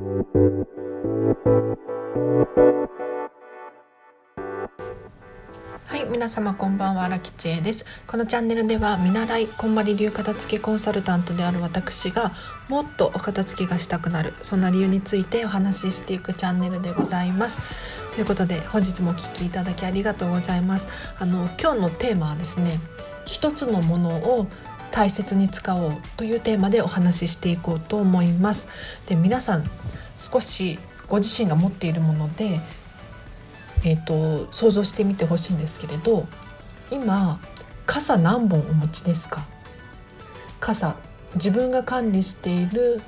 はい皆様こんばんは。荒木千恵です。このチャンネルでは見習いこんまり流片付けコンサルタントである私がもっとお片付けがしたくなるそんな理由についてお話ししていくチャンネルでございます。ということで本日もお聞きいただきありがとうございます。あの今日のテーマはですね一つのものを大切に使おうというテーマでお話ししていこうと思います。で皆さん少しご自身が持っているものでえーと、想像してみてほしいんですけれど今傘何本お持ちですか？傘自分が管理している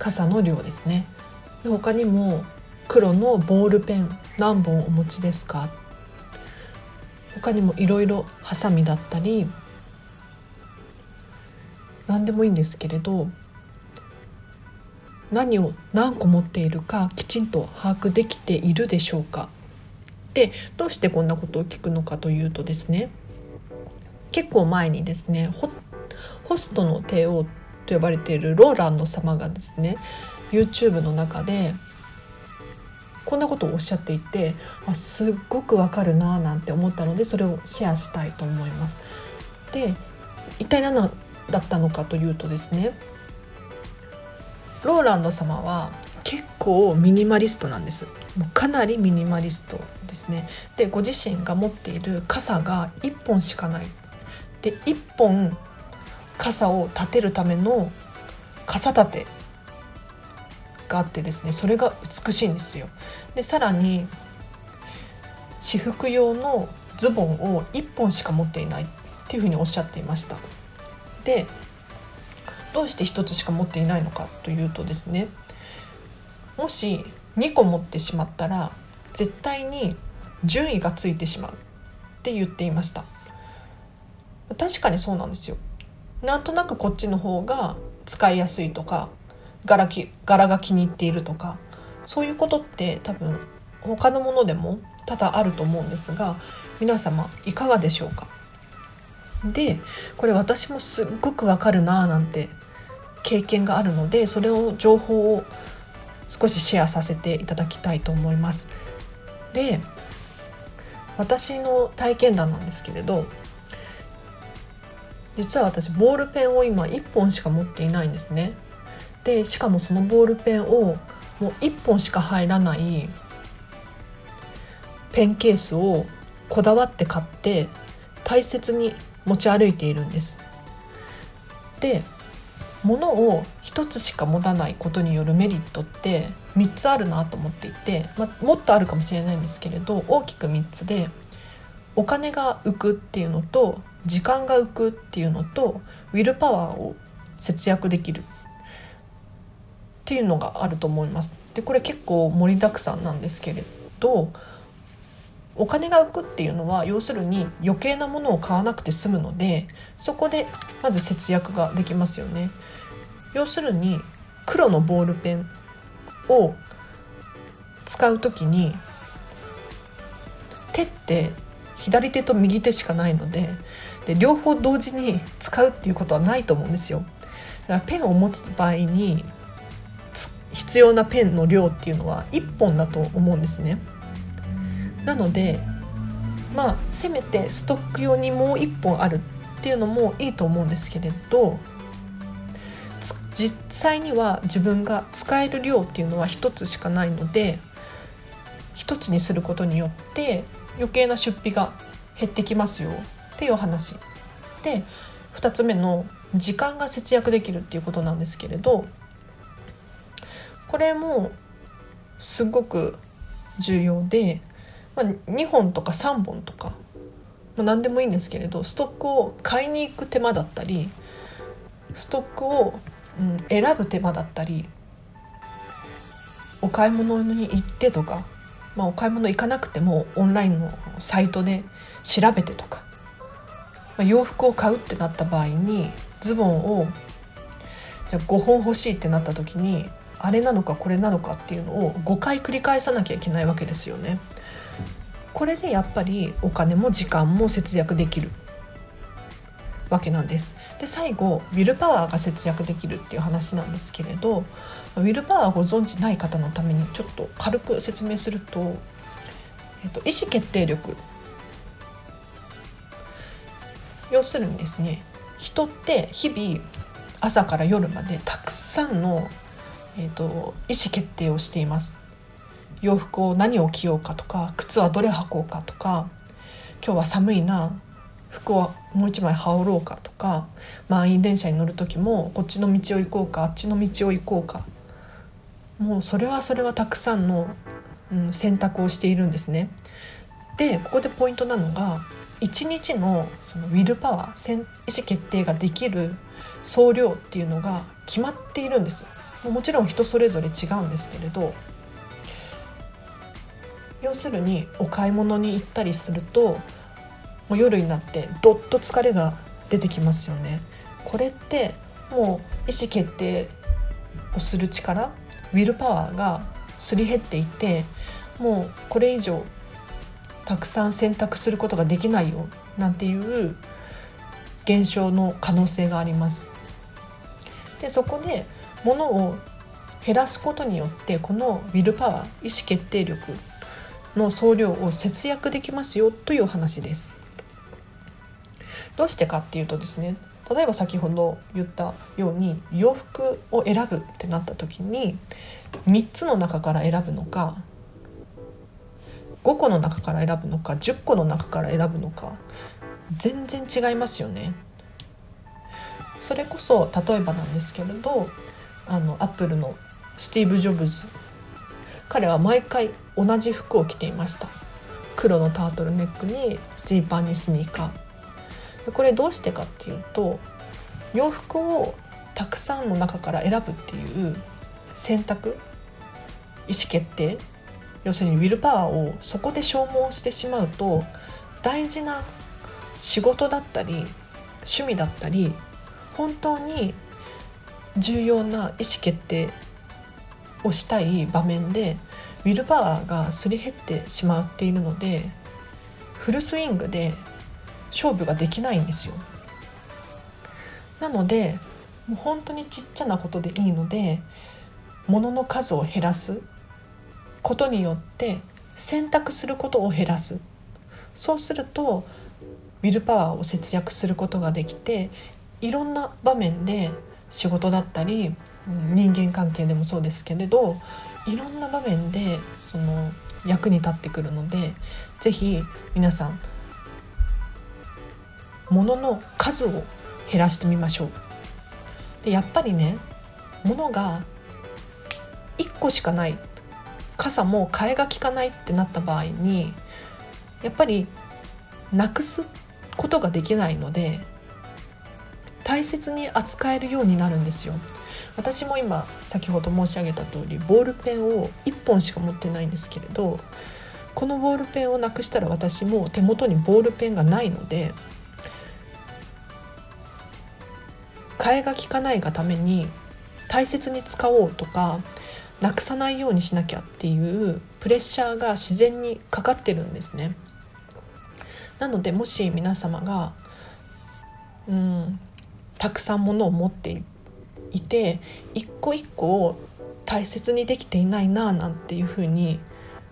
傘の量ですね。で他にも黒のボールペン何本お持ちですか？他にもいろいろハサミだったり何でもいいんですけれど何を何個持っているかきちんと把握できているでしょうかでどうしてこんなことを聞くのかというとですね結構前にですねホストの帝王と呼ばれているローランド様がですね YouTube の中でこんなことをおっしゃっていてあすっごくわかるななんて思ったのでそれをシェアしたいと思います。で一体何だったのかというとですねローランド様は結構ミニマリストなんです。もうかなりミニマリストですね。でご自身が持っている傘が1本しかない。で1本傘を立てるための傘立てがあってですねそれが美しいんですよ。でさらに私服用のズボンを1本しか持っていないっていうふうにおっしゃっていました。でどうして1つしか持っていないのかというとですねもし2個持ってしまったら絶対に順位がついてしまうって言っていました。確かにそうなんですよ。なんとなくこっちの方が使いやすいとか柄き柄が気に入っているとかそういうことって多分他のものでも多々あると思うんですが皆様いかがでしょうか？でこれ私もすっごくわかるなーなんて経験があるのでそれを情報を少しシェアさせていただきたいと思います。で私の体験談なんですけれど実は私ボールペンを今1本しか持っていないんですね。でしかもそのボールペンをもう1本しか入らないペンケースをこだわって買って大切に持ち歩いているんです。で物を1つしか持たないことによるメリットって3つあるなと思っていて、まあ、もっとあるかもしれないんですけれど大きく3つでお金が浮くっていうのと時間が浮くっていうのとウィルパワーを節約できるっていうのがあると思います。でこれ結構盛りだくさんなんですけれどお金が浮くっていうのは要するに余計なものを買わなくて済むのでそこでまず節約ができますよね。要するに黒のボールペンを使う時に手って左手と右手しかないのでで両方同時に使うっていうことはないと思うんですよ。だからペンを持つ場合に必要なペンの量っていうのは1本だと思うんですね。なのでまあせめてストック用にもう1本あるっていうのもいいと思うんですけれど実際には自分が使える量っていうのは1つしかないので1つにすることによって余計な出費が減ってきますよっていう話。で2つ目の時間が節約できるっていうことなんですけれどこれもすごく重要で、まあ、2本とか3本とか、まあ、何でもいいんですけれどストックを買いに行く手間だったりストックをうん、選ぶ手間だったりお買い物に行ってとか、まあ、お買い物行かなくてもオンラインのサイトで調べてとか、まあ、洋服を買うってなった場合にズボンをじゃあ5本欲しいってなった時にあれなのかこれなのかっていうのを5回繰り返さなきゃいけないわけですよね。これでやっぱりお金も時間も節約できるわけなんです。で最後ウィルパワーが節約できるっていう話なんですけれどウィルパワーご存知ない方のためにちょっと軽く説明すると、えっと、意思決定力。要するにですね人って日々朝から夜までたくさんの、えーと、意思決定をしています。洋服を何を着ようかとか靴はどれ履こうかとか今日は寒いな服をもう一枚羽織ろうかとか満員電車に乗る時もこっちの道を行こうかあっちの道を行こうかもうそれはそれはたくさんの、うん、選択をしているんですね。でここでポイントなのが1日のそのウィルパワー意思決定ができる総量っていうのが決まっているんですもちろん人それぞれ違うんですけれど要するにお買い物に行ったりするともう夜になってどっと疲れが出てきますよねこれってもう意思決定をする力ウィルパワーがすり減っていてもうこれ以上たくさん選択することができないよなんていう現象の可能性があります。でそこで物を減らすことによってこのウィルパワー意思決定力の総量を節約できますよという話です。どうしてかっていうとですね例えば先ほど言ったように洋服を選ぶってなった時に3つの中から選ぶのか5個の中から選ぶのか10個の中から選ぶのか全然違いますよね。それこそ例えばなんですけれどあのアップルのスティーブ・ジョブズ彼は毎回同じ服を着ていました。黒のタートルネックにジーパンにスニーカー。これどうしてかっていうと洋服をたくさんの中から選ぶっていう選択意思決定要するにウィルパワーをそこで消耗してしまうと大事な仕事だったり趣味だったり本当に重要な意思決定をしたい場面でウィルパワーがすり減ってしまっているのでフルスイングで勝負ができないんですよ。なのでもう本当にちっちゃなことでいいので物の数を減らすことによって選択することを減らすそうするとウィルパワーを節約することができていろんな場面で仕事だったり人間関係でもそうですけれどいろんな場面でその役に立ってくるので是非皆さん物の数を減らしてみましょう。でやっぱりね物が1個しかない傘も替えが利かないってなった場合にやっぱりなくすことができないので大切に扱えるようになるんですよ私も今先ほど申し上げた通りボールペンを1本しか持ってないんですけれどこのボールペンをなくしたら私も手元にボールペンがないので替えが利かないがために大切に使おうとかなくさないようにしなきゃっていうプレッシャーが自然にかかってるんですね。なのでもし皆様がうんたくさんものを持っていて一個一個を大切にできていないななんていうふうに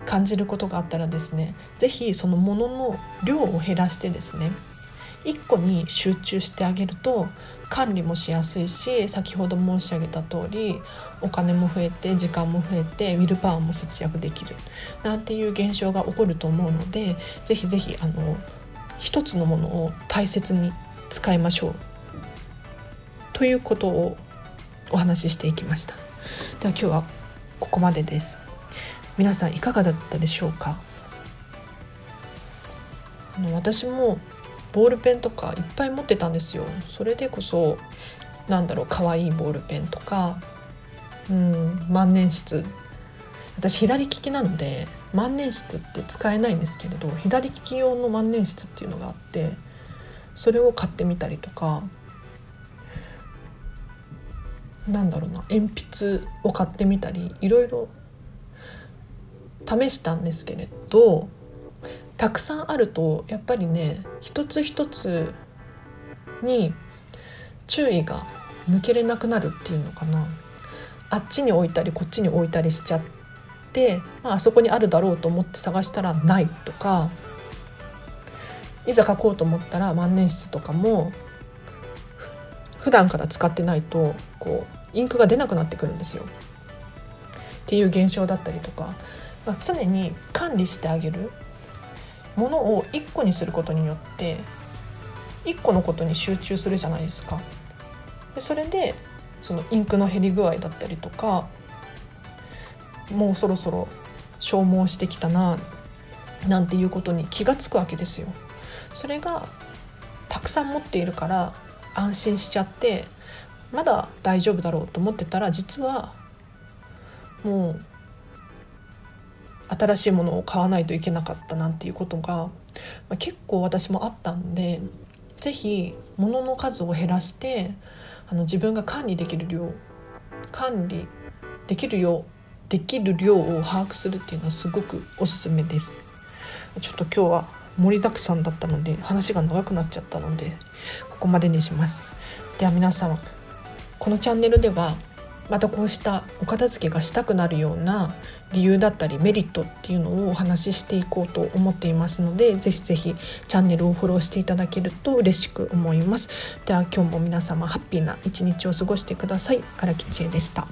感じることがあったらですね是非そのものの量を減らしてですね1個に集中してあげると管理もしやすいし先ほど申し上げた通りお金も増えて時間も増えてウィルパワーも節約できるなんていう現象が起こると思うのでぜひぜひあの一つのものを大切に使いましょう。ということをお話ししていきました。では今日はここまでです。皆さんいかがだったでしょうか？あの私もボールペンとかいっぱい持ってたんですよ。それでこそなんだろう可愛いボールペンとかうん万年筆。私左利きなので万年筆って使えないんですけれど左利き用の万年筆っていうのがあってそれを買ってみたりとかなんだろうな鉛筆を買ってみたりいろいろ試したんですけれどたくさんあるとやっぱりね一つ一つに注意が抜けれなくなるっていうのかな。あっちに置いたりこっちに置いたりしちゃって、まあ、あそこにあるだろうと思って探したらないとかいざ書こうと思ったら万年筆とかも普段から使ってないとこうインクが出なくなってくるんですよ。っていう現象だったりとか、まあ、常に管理してあげるものを1個にすることによって1個のことに集中するじゃないですか。でそれでそのインクの減り具合だったりとかもうそろそろ消耗してきたななんていうことに気が付くわけですよ。それがたくさん持っているから安心しちゃってまだ大丈夫だろうと思ってたら実はもう新しいものを買わないといけなかったなんていうことが、ま、結構私もあったんで是非物の数を減らしてあの自分が管理できる量管理できる量できる量を把握するっていうのはすごくおすすめです。ちょっと今日は盛りだくさんだったので話が長くなっちゃったのでここまでにします。では皆様このチャンネルではまたこうしたお片付けがしたくなるような理由だったりメリットっていうのをお話ししていこうと思っていますのでぜひぜひチャンネルをフォローしていただけると嬉しく思います。では今日も皆様ハッピーな一日を過ごしてください。荒木千恵でした。